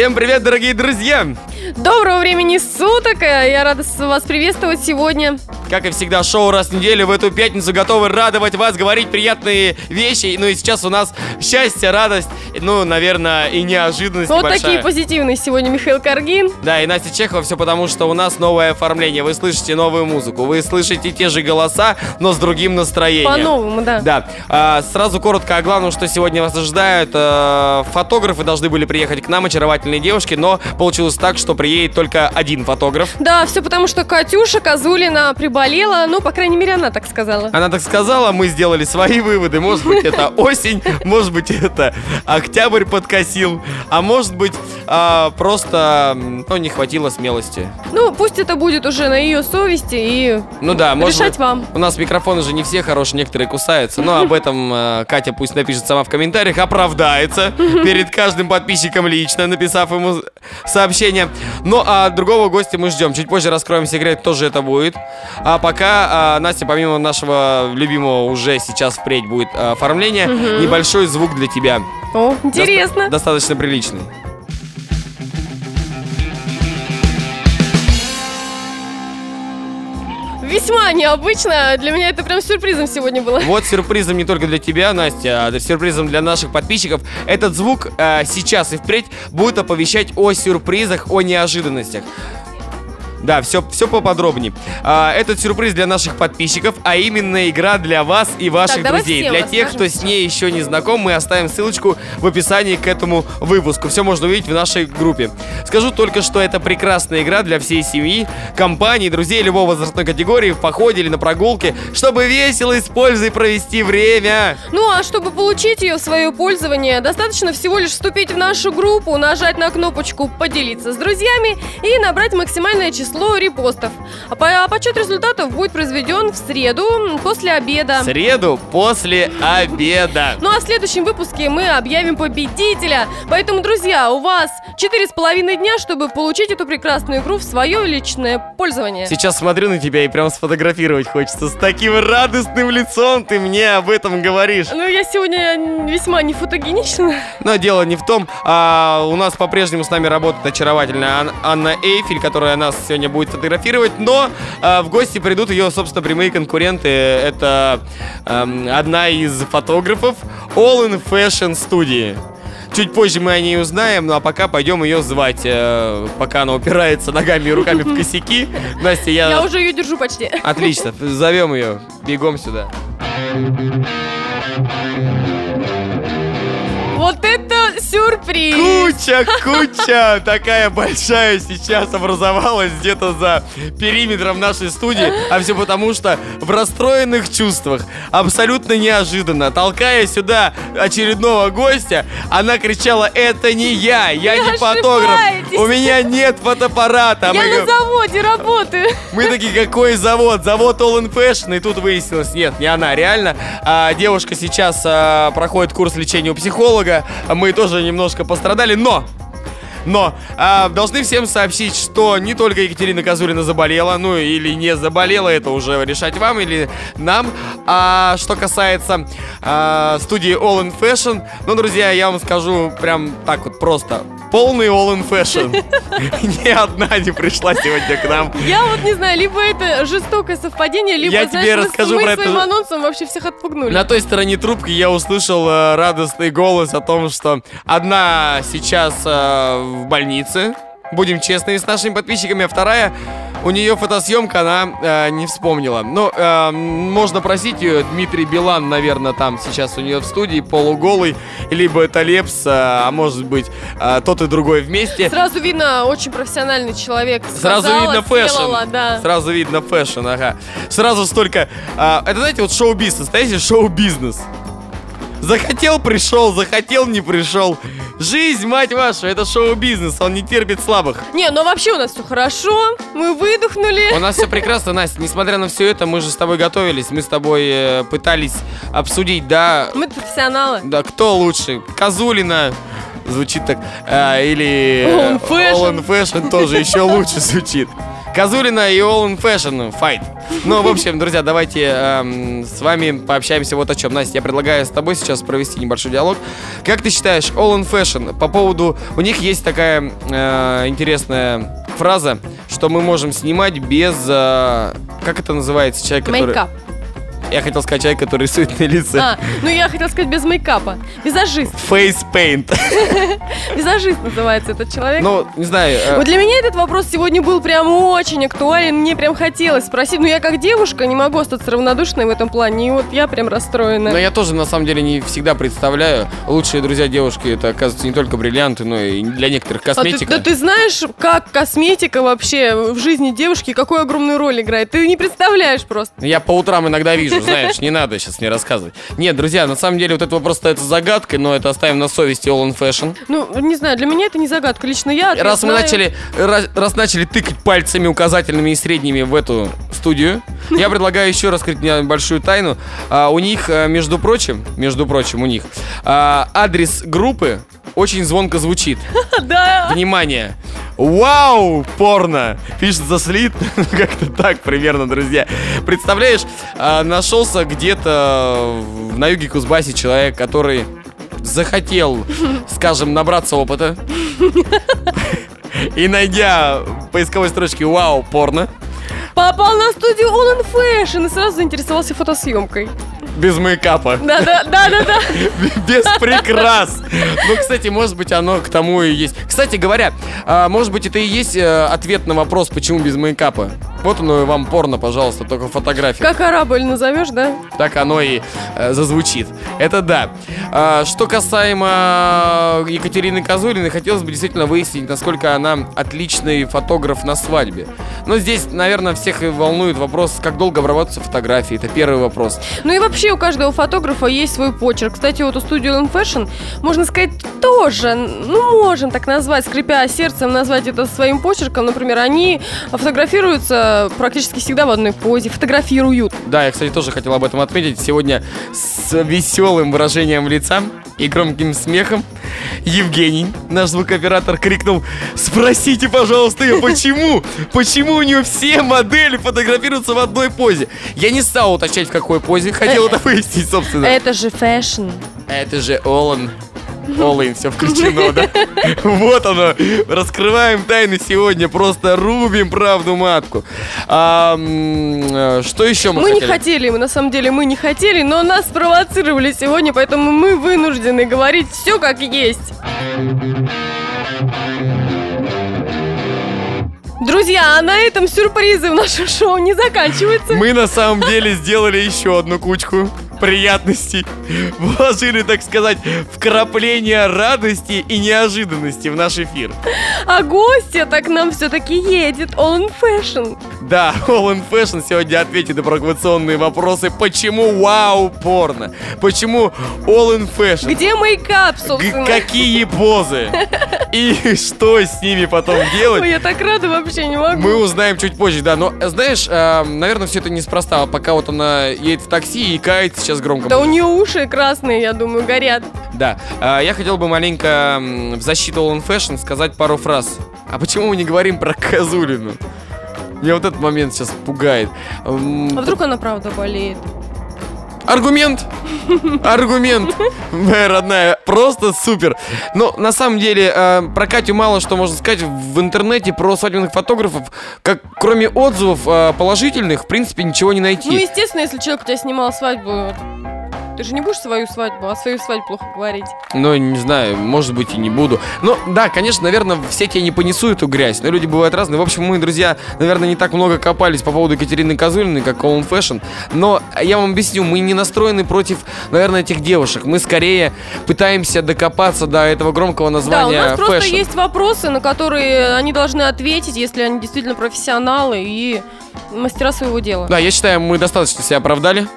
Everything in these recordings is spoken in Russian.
Всем привет, дорогие друзья! Доброго времени суток! Я рада вас приветствовать сегодня. Как и всегда, шоу раз в неделю в эту пятницу готовы радовать вас, говорить приятные вещи. Ну и сейчас у нас счастье, радость, ну, наверное, и неожиданность Вот большая. такие позитивные сегодня Михаил Каргин. Да, и Настя Чехова, все потому, что у нас новое оформление. Вы слышите новую музыку, вы слышите те же голоса, но с другим настроением. По-новому, да. Да. А, сразу коротко о главном, что сегодня вас ожидает. А, фотографы должны были приехать к нам, очаровательные девушки, но получилось так, что приедет только один фотограф. Да, все потому, что Катюша Козулина приболела, ну, по крайней мере, она так сказала. Она так сказала, мы сделали свои выводы. Может быть, это осень, может быть, это октябрь подкосил, а может быть, а, просто ну, не хватило смелости. Ну, пусть это будет уже на ее совести и Ну да, может решать вам. У нас микрофоны же не все хорошие, некоторые кусаются. Но об этом э, Катя пусть напишет сама в комментариях, оправдается перед каждым подписчиком лично, написав ему сообщение. Ну а другого гостя мы ждем. Чуть позже раскроем секрет, кто же это будет. А пока, э, Настя, помимо нашего любимого уже сейчас впредь будет э, оформление, небольшой звук для тебя. О, интересно. Доста- достаточно приличный. Весьма необычно. Для меня это прям сюрпризом сегодня было. Вот сюрпризом не только для тебя, Настя, а сюрпризом для наших подписчиков. Этот звук э, сейчас и впредь будет оповещать о сюрпризах, о неожиданностях. Да, все, все поподробнее. А, этот сюрприз для наших подписчиков, а именно игра для вас и ваших Так, друзей. Для тех, кто с ней еще не знаком, мы оставим ссылочку в описании к этому выпуску. Все можно увидеть в нашей группе. Скажу только, что это прекрасная игра для всей семьи, компании, друзей любого возрастной категории в походе или на прогулке, чтобы весело и с пользой провести время. Ну а чтобы получить ее в свое пользование, достаточно всего лишь вступить в нашу группу, нажать на кнопочку «Поделиться с друзьями» и набрать максимальное число репостов. А, а подсчет результатов будет произведен в среду после обеда. В среду после обеда. Ну а в следующем выпуске мы объявим победителя. Поэтому, друзья, у вас четыре с половиной дня, чтобы получить эту прекрасную игру в свое личное пользование. Сейчас смотрю на тебя и прям сфотографировать хочется. С таким радостным лицом ты мне об этом говоришь. Ну, я сегодня весьма не фотогенична. Но дело не в том. А, у нас по-прежнему с нами работает очаровательная Ан- Анна Эйфель, которая нас сегодня будет фотографировать. Но а, в гости придут ее, собственно, прямые конкуренты. Это эм, одна из фотографов All in Fashion студии. Чуть позже мы о ней узнаем, ну а пока пойдем ее звать. э, пока она упирается ногами и руками в косяки. Настя, я... Я уже ее держу почти. Отлично, зовем ее. Бегом сюда. Вот это сюрприз! Куча, куча такая большая сейчас образовалась где-то за периметром нашей студии. А все потому, что в расстроенных чувствах, абсолютно неожиданно, толкая сюда очередного гостя, она кричала, это не я, я Вы не фотограф, у меня нет фотоаппарата. Я мы на заводе работаю. Мы такие, какой завод? Завод All in Fashion. И тут выяснилось, нет, не она, реально. А, девушка сейчас а, проходит курс лечения у психолога. Мы тоже немножко пострадали, но... Но а, должны всем сообщить, что не только Екатерина Козулина заболела, ну или не заболела, это уже решать вам или нам. А что касается а, студии All in Fashion, ну, друзья, я вам скажу прям так вот просто. Полный All in Fashion. Ни одна не пришла сегодня к нам. Я вот не знаю, либо это жестокое совпадение, либо, Я знаешь, тебе расскажу мы про своим анонсом вообще всех отпугнули. На той стороне трубки я услышал э, радостный голос о том, что одна сейчас э, в больнице. Будем честными с нашими подписчиками, а вторая у нее фотосъемка, она э, не вспомнила. Ну, э, можно просить ее, Дмитрий Билан, наверное, там сейчас у нее в студии, полуголый, либо это Лепс, э, а может быть, э, тот и другой вместе. Сразу видно, очень профессиональный человек. Сразу Сказала, видно fashion. сделала, да. Сразу видно fashion, ага. Сразу столько... а, это, знаете, вот шоу-бизнес, настоящий шоу-бизнес. Захотел, пришел, захотел, не пришел. Жизнь, мать вашу, это шоу-бизнес, он не терпит слабых. Не, ну вообще у нас все хорошо, мы выдохнули. У нас все прекрасно, Настя. Несмотря на все это, мы же с тобой готовились. Мы с тобой э, пытались обсудить, да, Мы профессионалы. да, кто лучше. Козулина звучит так. э, или... Fashion. All in Fashion тоже еще лучше звучит. Козулина и All in Fashion Fight. Ну, в общем, друзья, давайте эм, с вами пообщаемся вот о чем. Настя, я предлагаю с тобой сейчас провести небольшой диалог. Как ты считаешь, All in Fashion, по поводу... У них есть такая э, интересная фраза, что мы можем снимать без... Э, как это называется? Человек, который... Мейкап. Я хотел сказать человек, который рисует на лице. А, ну я хотела сказать без мейкапа. Визажист. Face paint. Визажист называется этот человек. Ну, не знаю. э, Вот для меня этот вопрос сегодня был прям очень актуален. Мне прям хотелось спросить. Но я как девушка не могу остаться равнодушной в этом плане. И вот я прям расстроена. Но я тоже, на самом деле, не всегда представляю. Лучшие друзья девушки, это, оказывается, не только бриллианты, но и для некоторых А ты, косметика. да ты знаешь, как косметика вообще в жизни девушки какую огромную роль играет? Ты не представляешь просто. Я по утрам иногда вижу, знаешь, не надо сейчас мне рассказывать. Нет, друзья, на самом деле вот этот вопрос остается загадкой, но это оставим на совести All in Fashion. Ну, не знаю, для меня это не загадка. Лично я Раз мы знаю. начали, раз, раз начали тыкать пальцами указательными и средними в эту студию, я предлагаю еще раскрыть мне большую тайну. А, у них, а, между прочим, между прочим, у них а, адрес группы очень звонко звучит. Да. Внимание! Вау, порно! Пишет за слит. Как-то так примерно, друзья. Представляешь, а, нашелся где-то на юге Кузбассе человек, который захотел, скажем, набраться опыта. И найдя поисковой строчке «Вау, порно», Попал на студию All in Fashion и сразу заинтересовался фотосъемкой. Без мейкапа, Да, да, да, да, да. без прикрас. Ну, кстати, может быть, оно к тому и есть. Кстати говоря, а, может быть, это и есть э, ответ на вопрос, почему без мейкапа. Вот оно и вам порно, пожалуйста, только фотографии. Как корабль назовешь, да? Так оно и э, зазвучит. Это да. А, что касаемо Екатерины Козулиной, хотелось бы действительно выяснить, насколько она отличный фотограф на свадьбе. Но здесь, наверное, всех волнует вопрос, как долго обрабатываются фотографии. Это первый вопрос. Ну и вообще у каждого фотографа есть свой почерк. Кстати, вот у студии in Fashion, можно сказать, тоже, ну, можем так назвать, скрипя сердцем, назвать это своим почерком. Например, они фотографируются практически всегда в одной позе, фотографируют. Да, я, кстати, тоже хотел об этом отметить. Сегодня с веселым выражением лица и громким смехом Евгений, наш звукооператор, крикнул «Спросите, пожалуйста, ее, почему? Почему у нее все модели фотографируются в одной позе?» Я не стал уточнять, в какой позе, хотел это выяснить, собственно. Это же fashion. Это же all in. All in, все включено, да? Вот оно. Раскрываем тайны сегодня. Просто рубим правду матку. А, э, что еще мы, Мы не хотели? хотели, мы на самом деле мы не хотели, но нас спровоцировали сегодня, поэтому мы вынуждены говорить все как есть. Друзья, а на этом сюрпризы в нашем шоу не заканчиваются. Мы на самом деле сделали еще одну кучку приятностей. Вложили, так сказать, вкрапление радости и неожиданности в наш эфир. А гостья так нам все-таки едет. All in fashion. Да, All in Fashion сегодня ответит на провокационные вопросы. Почему вау порно? Почему All in Fashion? Где мейкап, собственно? какие позы? И что с ними потом делать? Ой, я так рада вообще не могу. Мы узнаем чуть позже, да. Но, э, знаешь, э, наверное, все это неспроста. Пока вот она едет в такси и кает сейчас громко. Да у нее уши красные, я думаю, горят. Да. Э, я хотел бы маленько в защиту All Fashion сказать пару фраз. А почему мы не говорим про Козулину? Меня вот этот момент сейчас пугает. А вдруг она правда болеет? Аргумент! Аргумент! Моя родная, просто супер! Но на самом деле э, про Катю мало что можно сказать в интернете про свадебных фотографов. Как кроме отзывов э, положительных, в принципе, ничего не найти. Ну, естественно, если человек у тебя снимал свадьбу, ты же не будешь свою свадьбу, а свою свадьбу плохо говорить. Ну, не знаю, может быть и не буду. Но да, конечно, наверное, все те не понесу эту грязь. Но люди бывают разные. В общем, мы, друзья, наверное, не так много копались по поводу Екатерины Козулиной, как in Fashion. Но я вам объясню, мы не настроены против, наверное, этих девушек. Мы скорее пытаемся докопаться до этого громкого Да, у названия нас просто fashion. есть вопросы, на которые они должны ответить, если они действительно профессионалы и мастера своего дела. Да, я считаю, мы достаточно себя оправдали.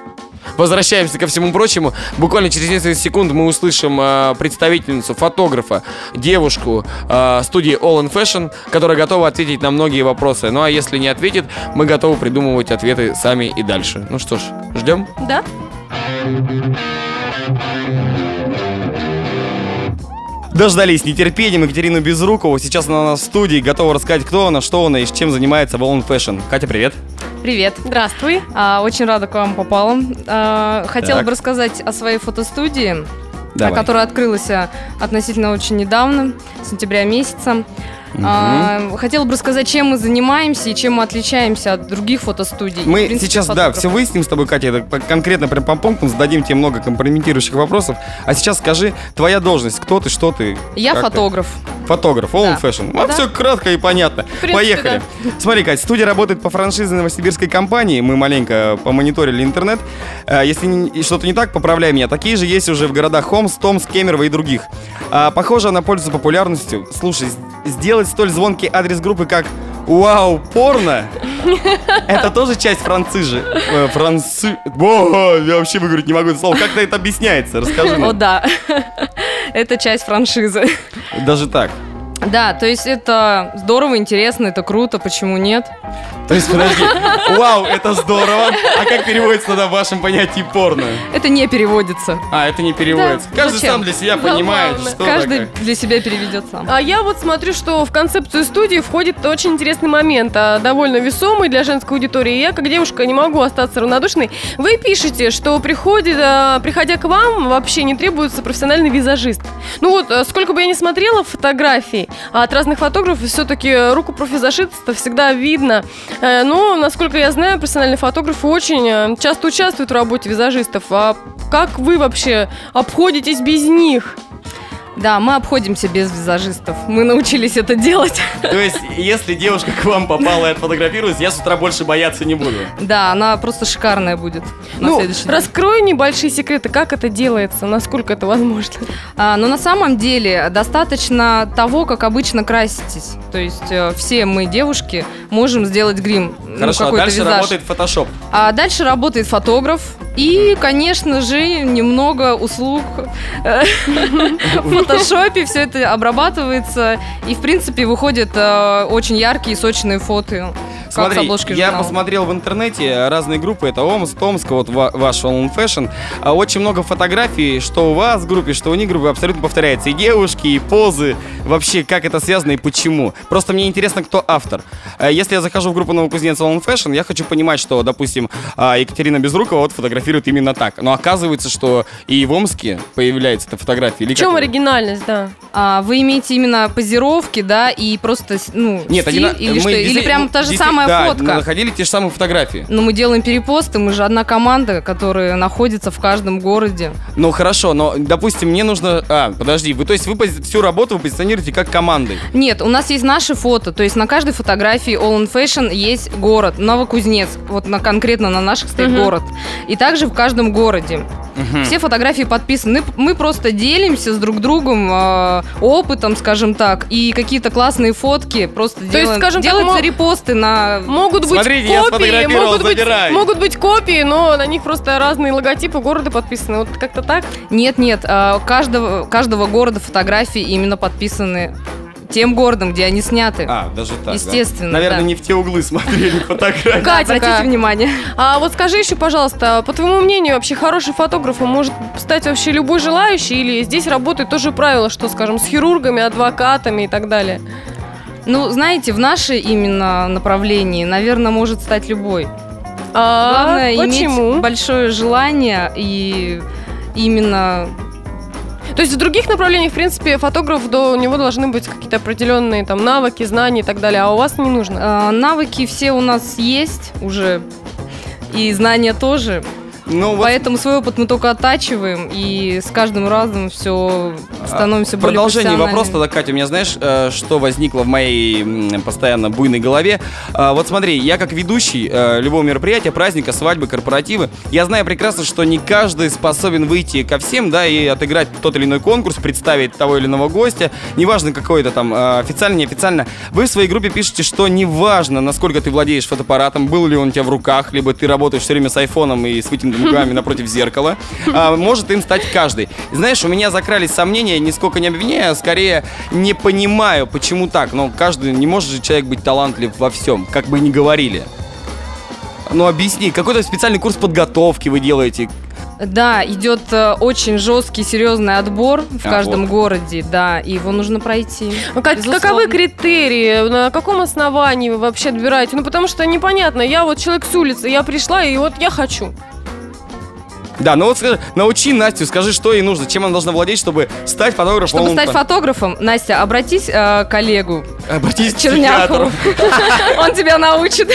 Возвращаемся ко всему прочему. Буквально через несколько секунд мы услышим э, представительницу, фотографа, девушку э, студии All in Fashion, которая готова ответить на многие вопросы. Ну а если не ответит, мы готовы придумывать ответы сами и дальше. Ну что ж, ждем. Да? Дождались нетерпением Екатерину Безрукову. Сейчас она у нас в студии, готова рассказать, кто она, что она и чем занимается в All Fashion. Катя, привет. Привет. Здравствуй. А, очень рада к вам попала. А, хотела Так. бы рассказать о своей фотостудии, Давай. которая открылась а, относительно очень недавно, сентября месяца. А, хотела бы рассказать, чем мы занимаемся и чем мы отличаемся от других фотостудий. Мы принципе, сейчас, да, фотографов. все выясним с тобой, Катя, это конкретно прям по пунктам, зададим тебе много компрометирующих вопросов. А сейчас скажи, твоя должность, кто ты, что ты? Я как ты? Фотограф. All Да. Fashion. Вот Да. все кратко и понятно. принципе, Поехали. Смотри, Кать, студия работает по франшизе новосибирской компании. Мы маленько помониторили интернет. Э, Если что-то не так, поправляй меня. Такие же есть уже в городах Хомс, Томск, Кемерово и других. А, похоже, она пользуется популярностью. Слушай, сделать столь звонкий адрес группы, как Вау, порно! Это тоже часть францизы. Э, Франци... О, я вообще выговорить не могу это слово. Как это объясняется? Расскажи О, нам. да. Это часть франшизы. Даже так. Да, то есть это здорово, интересно, это круто, почему нет? То есть, подожди, вау, это здорово. А как переводится тогда в вашем понятии порно? Это не переводится. А, это не переводится. Да, Каждый зачем? сам для себя понимает, что Каждый такое. для себя переведет сам. А я вот смотрю, что в концепцию студии входит очень интересный момент, а, довольно весомый для женской аудитории. Я, как девушка, не могу остаться равнодушной. Вы пишете, что приходит, а, приходя к вам, вообще не требуется профессиональный визажист. Ну вот, а, сколько бы я ни смотрела фотографий а от разных фотографов, все-таки руку профвизажиста всегда видно. Э, Но, насколько я знаю, профессиональные фотографы очень э, часто участвуют в работе визажистов. А как вы вообще обходитесь без них? Да, мы обходимся без визажистов. Мы научились это делать. То есть, если девушка к вам попала и отфотографируется, я с утра больше бояться не буду. Да, она просто шикарная будет на ну, следующий день. раскрой небольшие секреты, как это делается, насколько это возможно. А, но на самом деле достаточно того, как обычно краситесь. То есть э, все мы, девушки, можем сделать грим. ну, Хорошо, а какой-то дальше визаж. работает фотошоп. А дальше работает фотограф. И, конечно же, немного услуг э, в фотошопе. Все это обрабатывается. И, в принципе, выходят э, очень яркие, сочные фото. как с Смотри, я журнала. посмотрел в интернете разные группы, это Омс, Томск, вот ва- ваш All in Fashion. А Очень много фотографий, что у вас в группе, что у них в группе абсолютно повторяется. И девушки, и позы, вообще как это связано и почему. Просто мне интересно, кто автор. А Если я захожу в группу Новокузнец All in Fashion, я хочу понимать, что, допустим, а, Екатерина Безрукова вот фотографирует именно так. Но оказывается, что и в Омске появляется эта фотография. Или В чем как оригинальность, да? А, вы имеете именно позировки, да, и просто, ну, Нет, стиль, одина- или мы что? Или прям та же самая да, фотка? находили те же самые фотографии. Но мы делаем перепосты, мы же одна команда, которая находится в каждом городе. Ну хорошо, но, допустим, мне нужно... А, подожди, вы, то есть вы пози- всю работу вы позиционируете как командой? Нет, у нас есть наши фото, то есть на каждой фотографии All in Fashion есть город, Новокузнец, вот на, конкретно на наших стоит Мгм. город. И также в каждом городе. Все фотографии подписаны. Мы просто делимся с друг другом э, опытом, скажем так, и какие-то классные фотки просто есть, делаем. скажем так, делаются мо- репосты на... Могут быть Смотрите, я копии, могут быть, забирай. могут быть копии, но на них просто разные логотипы города подписаны. Вот как-то так. Нет, нет, э, каждого, каждого города фотографии именно подписаны тем городом, где они сняты. А, даже так, да? Естественно, Наверное, да. не в те углы смотрели фотографии. Катенька, Обратите внимание. а вот скажи еще, пожалуйста, по твоему мнению, вообще хороший фотографом может стать вообще любой желающий или здесь работает тоже правило, что, скажем, с хирургами, адвокатами и так далее? Ну, знаете, в наше именно направлении, наверное, может стать любой. А, Главное почему? иметь большое желание и именно... То есть в других направлениях, в принципе, фотограф, до у него должны быть какие-то определенные там навыки, знания и так далее, а у вас не нужно. э, навыки все у нас есть уже, и знания тоже. Ну, вот Поэтому свой опыт мы только оттачиваем, и с каждым разом все становимся более Продолжение вопроса тогда, Катя, у меня знаешь, э, что возникло в моей постоянно буйной голове? А, Вот смотри, я как ведущий э, любого мероприятия, праздника, свадьбы, корпоративы, я знаю прекрасно, что не каждый способен выйти ко всем, да, и отыграть тот или иной конкурс, представить того или иного гостя, неважно какой это там, э, официально, неофициально. Вы в своей группе пишете, что неважно, насколько ты владеешь фотоаппаратом, был ли он у тебя в руках, либо ты работаешь все время с айфоном и с губами напротив зеркала, а, может им стать каждый. Знаешь, у меня закрались сомнения, нисколько не обвиняю, а скорее не понимаю, почему так. Но каждый, не может же человек быть талантлив во всем, как бы ни говорили. Ну объясни, какой-то специальный курс подготовки вы делаете? Да, идет э, очень жесткий, серьезный отбор в А, каждом вот. городе, да, и его нужно пройти. Ну, как- Безусловно. каковы критерии? На каком основании вы вообще отбираете? Ну, потому что непонятно. Я вот человек с улицы, я пришла, и вот я хочу. Да, ну вот скажи, научи Настю, скажи, что ей нужно, чем она должна владеть, чтобы стать фотографом. Чтобы стать фотографом, Настя, обратись э, к коллегу Обратись к Черняхову. Он тебя научит.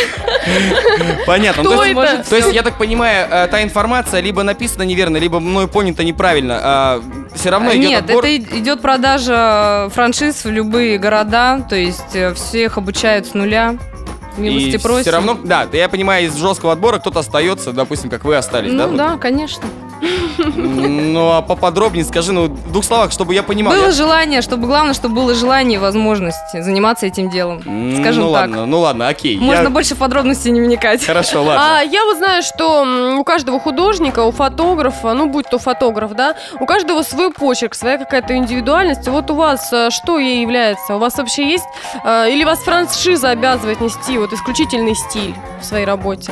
Понятно. Ну, то есть- я так понимаю, э, та информация либо написана неверно, либо мною понята неправильно. Все равно идет Нет, это идет продажа франшиз в любые города, то есть э, всех обучают с нуля. Милости И просим. все равно, да, я понимаю, из жесткого отбора кто-то остается, допустим, как вы остались, да? Ну да, конечно. Ну, а поподробнее скажи, ну, в двух словах, чтобы я понимал. Было Я- желание, чтобы главное, чтобы было желание и возможность заниматься этим делом. Скажем ну, так. ладно, ну ладно, окей. Можно я- больше в подробности не вникать. Хорошо, ладно. А я вот знаю, что у каждого художника, у фотографа, ну будь то фотограф, да, у каждого свой почерк, своя какая-то индивидуальность. Вот у вас э, что ей является? У вас вообще есть? э, Или вас франшиза обязывает нести вот исключительный стиль в своей работе?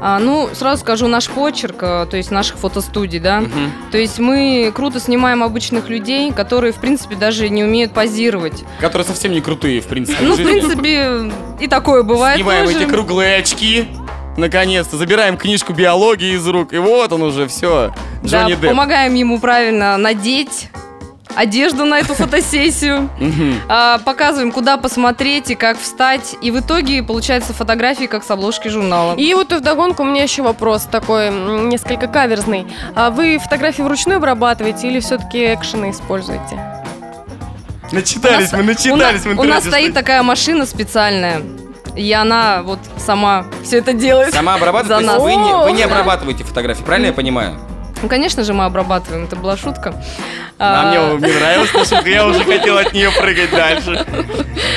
А, ну, сразу скажу, наш почерк, э, то есть наших фотостудий, да. Мгм. То есть мы круто снимаем обычных людей, которые, в принципе, даже не умеют позировать. Которые совсем не крутые, в принципе. Ну, в принципе, и такое бывает Снимаем тоже. эти круглые очки. Наконец-то забираем книжку биологии из рук, и вот он уже, все. Да, Джонни Депп. помогаем ему правильно надеть одежду на эту фотосессию. А, показываем, куда посмотреть и как встать. И в итоге получаются фотографии, как с обложки журнала. И вот вдогонку у меня еще вопрос такой, несколько каверзный. А вы фотографии вручную обрабатываете или все-таки экшены используете? Начитались мы, начитались в у нас стоит такая машина специальная. И она вот сама все это делает. Сама обрабатываете? За То есть нас. Вы не, вы не обрабатываете фотографии, правильно я понимаю? Ну, конечно же, мы обрабатываем. Это была шутка. А, А, мне, мне нравилась эта шутка, я уже хотел от нее прыгать дальше.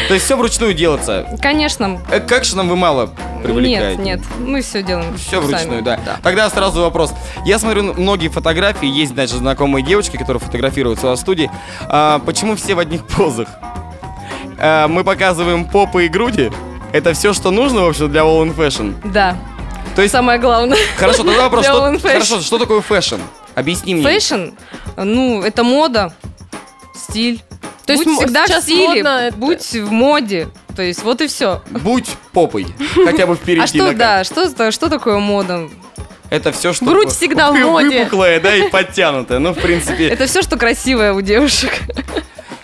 То есть все вручную делается. Конечно. Э, К экшенам вы мало привлекаете? Нет, нет. Мы все делаем. Все вручную, да. Тогда сразу вопрос. Я смотрю многие фотографии, есть даже знакомые девочки, которые фотографируются в студии. А, почему все в одних позах? А, мы показываем попы и груди. Это все, что нужно, в общем, для All in Fashion. Да. То есть, Самое главное. хорошо, тогда вопрос, что, хорошо, что такое fashion? Объясни мне. Fashion, ну, это мода, стиль. То есть будь всегда в стиле, модно это- будь в моде. То есть вот и все. Будь попой, хотя бы впереди. А что, да, что, что такое мода? Это все, что... Грудь всегда в моде. Выпуклая, да, и подтянутая. Ну, в принципе, Это все, что красивое у девушек.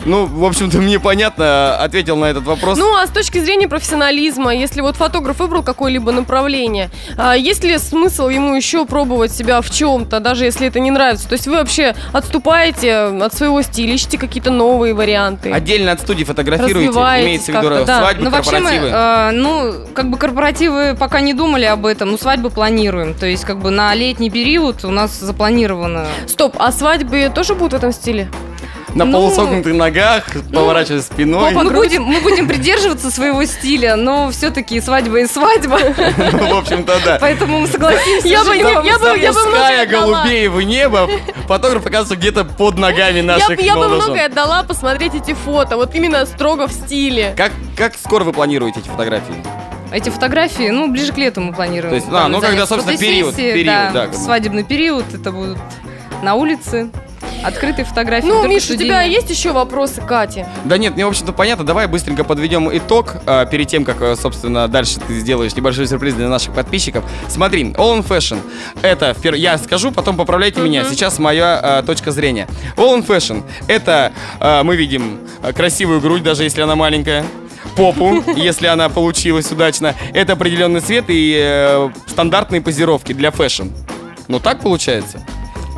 Ну, в общем-то, мне понятно, ответил на этот вопрос. Ну, а с точки зрения профессионализма, если вот фотограф выбрал какое-либо направление, а есть ли смысл ему еще пробовать себя в чем-то, даже если это не нравится? То есть вы вообще отступаете от своего стиля, ищете какие-то новые варианты? Отдельно от студии фотографируете, имеется в виду да. свадьбы, Ну, вообще мы, корпоративы. э, ну, как бы корпоративы пока не думали об этом, но свадьбы планируем. То есть, как бы на летний период у нас запланировано. Стоп, а свадьбы тоже будут в этом стиле? На ну, полусогнутых ногах, поворачивая спиной. Мы будем, мы будем придерживаться своего стиля, но все-таки свадьба и свадьба. Ну, в общем-то, да. Поэтому мы согласимся. Я бы- я бы- я бы многое голубей в небо, фотограф оказывается где-то под ногами Я, наших б- я бы многое отдала посмотреть эти фото, вот именно строго в стиле. Как, как скоро вы планируете эти фотографии? Эти фотографии, ну, ближе к лету мы планируем. То есть, а, там ну, когда, собственно, период, период, да, да, свадебный период, это будут на улице, открытые фотографии. Ну, только Миш, у тебя есть еще вопросы, к Кате? Да нет, мне, в общем-то, понятно. Давай быстренько подведем итог а, перед тем, как, а, собственно, дальше ты сделаешь небольшой сюрприз для наших подписчиков. Смотри, All in Fashion. Это, впер- я скажу, потом поправляйте меня. Сейчас моя а, точка зрения. All in Fashion. Это а, мы видим а, красивую грудь, даже если она маленькая. Попу, если она получилась удачно. Это определенный цвет и э, стандартные позировки для fashion. Ну так получается?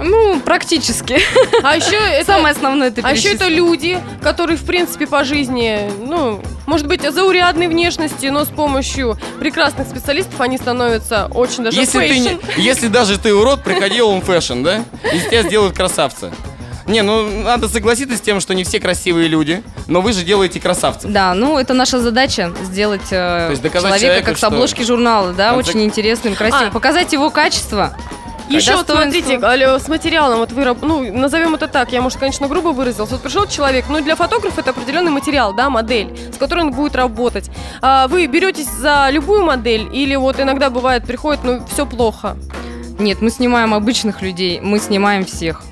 Ну, практически. А еще это... Самое основное это А еще это люди, которые, в принципе, по жизни, ну, может быть, заурядной внешности, но с помощью прекрасных специалистов они становятся очень даже Если, ты не, fashion. если даже ты урод, приходи All in Fashion, да? Из тебя сделают красавца. Не, ну надо согласиться с тем, что не все красивые люди, но вы же делаете красавцев. Да, ну это наша задача сделать э, человека человеку, как с обложки журнала, да, Конце- очень интересным, красивым, А. показать его качество. Еще вот смотрите, с материалом, вот вы, ну, назовем это так, я, может, конечно, грубо выразился. Вот пришел человек, ну, для фотографа это определенный материал, да, модель, с которой он будет работать. А вы беретесь за любую модель или вот иногда бывает, приходит, ну, все плохо? Нет, мы снимаем обычных людей, мы снимаем всех.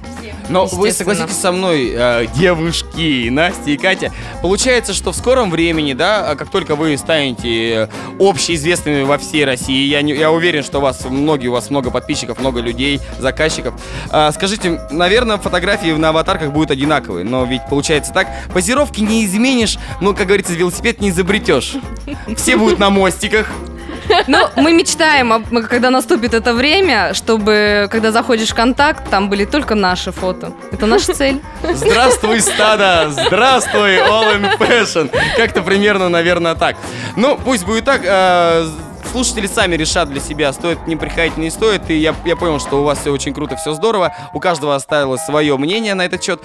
Но вы согласитесь со мной, э, девушки, Настя и Катя, получается, что в скором времени, да, а как только вы станете э, общеизвестными во всей России, я, не- я уверен, что у вас многие, у вас много подписчиков, много людей, заказчиков. А, скажите, наверное, фотографии на аватарках будут одинаковые, но ведь получается так, позировки не изменишь, ну, как говорится, велосипед не изобретешь. Все будут на мостиках. Ну, мы мечтаем, когда наступит это время, чтобы, когда заходишь в контакт, там были только наши фото. Это наша цель. Здравствуй, стадо! Здравствуй, All in Fashion! Как-то примерно, наверное, так. Ну, пусть будет так. э, Слушатели сами решат для себя, стоит не приходить, не стоит. И я, я понял, что у вас все очень круто, все здорово. У каждого осталось свое мнение на этот счет.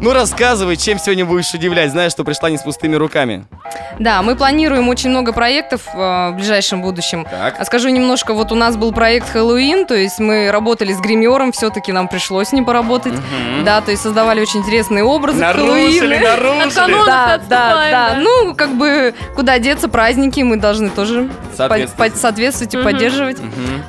Ну, рассказывай, чем сегодня будешь удивлять, зная, что пришла не с пустыми руками. Да, мы планируем очень много проектов э, в ближайшем будущем. Так. А Скажу немножко, вот у нас был проект Хэллоуин, то есть мы работали с гримером, все-таки нам пришлось с ним поработать. Да, то есть создавали очень интересные образы Нарушили, нарушили! Да, да, да. Ну, как бы, куда деться, праздники мы должны тоже Соответствовать. по- по- соответствовать и поддерживать.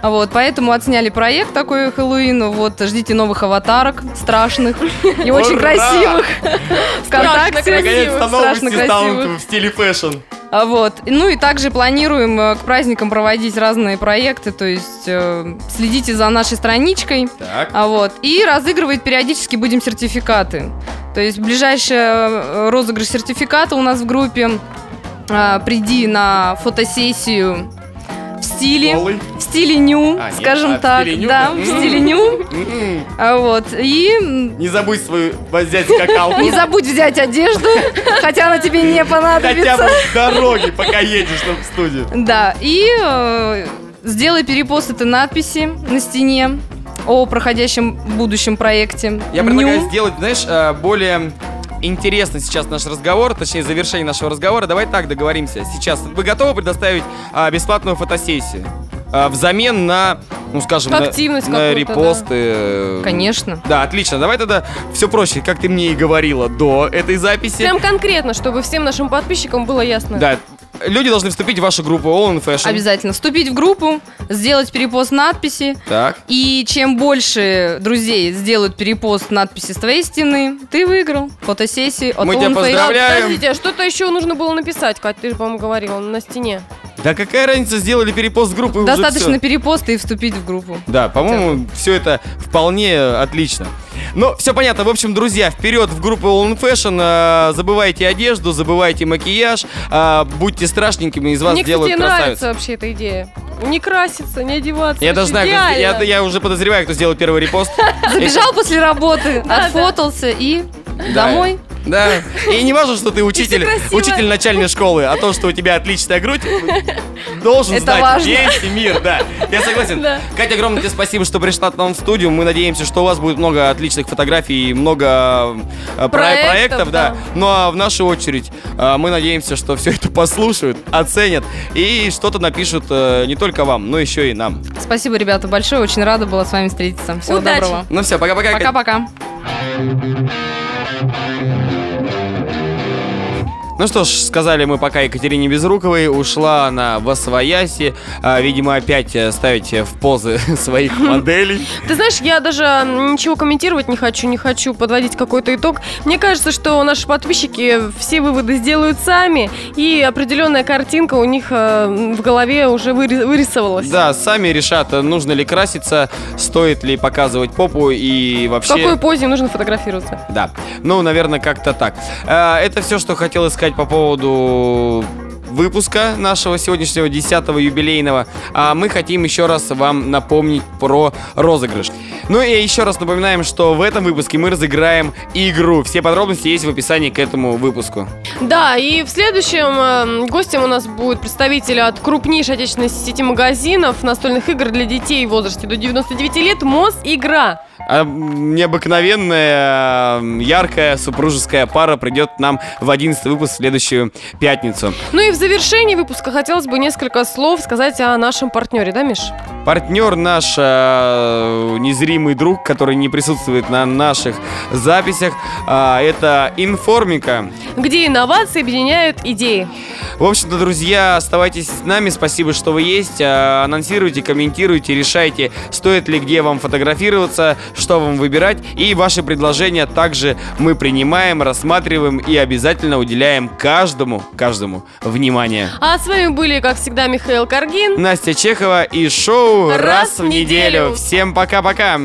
А Вот, поэтому отсняли проект такой Хэллоуин. Вот, ждите новых аватарок страшных и очень Ура! Красивых. Страшно новости станут красивых. в стиле fashion. А Вот. Ну и также планируем э, к праздникам проводить разные проекты, то есть э, следите за нашей страничкой. Так. А вот. И разыгрывать периодически будем сертификаты. То есть ближайший э, розыгрыш сертификата у нас в группе. А, приди на фотосессию в стиле, Голый. в стиле ню, А, нет, скажем а, в так, стиле ню, да, да? в стиле ню. М-м. А вот. И Не забудь свою взять скакалку. не забудь взять одежду, хотя она тебе не Хотя бы понадобится. в дороге, пока едешь там в студию. Да, и э, сделай перепост этой надписи на стене о проходящем будущем проекте. Я предлагаю Ню. сделать, знаешь, э, более интересный сейчас наш разговор, точнее завершение нашего разговора. Давай так договоримся. Сейчас вы готовы предоставить а, бесплатную фотосессию? А, взамен на, ну скажем, на, Активность на какую-то, репосты. э, Конечно. Да, отлично. Давай тогда все проще, как ты мне и говорила до этой записи. Прям конкретно, чтобы всем нашим подписчикам было ясно. Да, люди должны вступить в вашу группу All in Fashion. Обязательно вступить в группу, сделать перепост надписи. Так. И чем больше друзей сделают перепост надписи с твоей стены, ты выиграл фотосессии от Мы тебя Own Face. поздравляем. Подождите, а что-то еще нужно было написать, Кать, ты же, по-моему, говорила на стене. Да какая разница, сделали перепост группы Достаточно перепоста и вступить в группу. Да, по-моему, все это вполне отлично. Ну, все понятно. В общем, друзья, вперед в группу All in Fashion. э, забывайте одежду, забывайте макияж. э, будьте страшненькими, из вас Мне, делают кстати, красавиц. нравится вообще эта идея. Не краситься, не одеваться. Я даже знаю, я, я уже подозреваю, кто сделал первый репост. Забежал после работы, отфотался и домой. Да. И не важно, что ты учитель, учитель начальной школы, а то, что у тебя отличная грудь, должен Это знать важно. весь мир, да. Я согласен. Да. Катя, огромное тебе спасибо, что пришла к нам в студию. Мы надеемся, что у вас будет много отличных фотографий и много э, про- Проектов, проектов, да. да. Ну а в нашу очередь э, мы надеемся, что все это послушают, оценят и что-то напишут э, не только вам, но еще и нам. Спасибо, ребята, большое. Очень рада была с вами встретиться. Всего Удачи. доброго. Ну все, пока-пока. Пока-пока. Ну что ж, сказали мы пока Екатерине Безруковой, ушла она в Освояси, а, видимо, опять э, ставить в позы своих моделей. Ты знаешь, я даже ничего комментировать не хочу, не хочу подводить какой-то итог. Мне кажется, что наши подписчики все выводы сделают сами, и определенная картинка у них э, в голове уже выри- вырисовалась. Да, сами решат, э, нужно ли краситься, стоит ли показывать попу и В вообще... какой позе нужно фотографироваться? Да, ну, наверное, как-то так. Это все, что хотел сказать по поводу выпуска нашего сегодняшнего 10-го юбилейного. А мы хотим еще раз вам напомнить про розыгрыш. Ну и еще раз напоминаем, что в этом выпуске мы разыграем игру. Все подробности есть в описании к этому выпуску. Да, и в следующем э, гостем у нас будет представитель от крупнейшей отечественной сети магазинов настольных игр для детей в возрасте до 99 лет МОЗ Игра. А, необыкновенная, яркая супружеская пара придет нам в 11 выпуск в следующую пятницу. Ну и в завершении выпуска хотелось бы несколько слов сказать о нашем партнере, да, Миш? Партнер наш э, незримый друг, который не присутствует на наших записях, а, это Информика. Где инновации объединяют идеи. В общем-то, друзья, оставайтесь с нами. Спасибо, что вы есть. А, Анонсируйте, комментируйте, решайте, стоит ли где вам фотографироваться, что вам выбирать. И ваши предложения также мы принимаем, рассматриваем и обязательно уделяем каждому, каждому внимание. А с вами были, как всегда, Михаил Каргин. Настя Чехова и шоу Раз «Раз, в неделю». Всем пока-пока.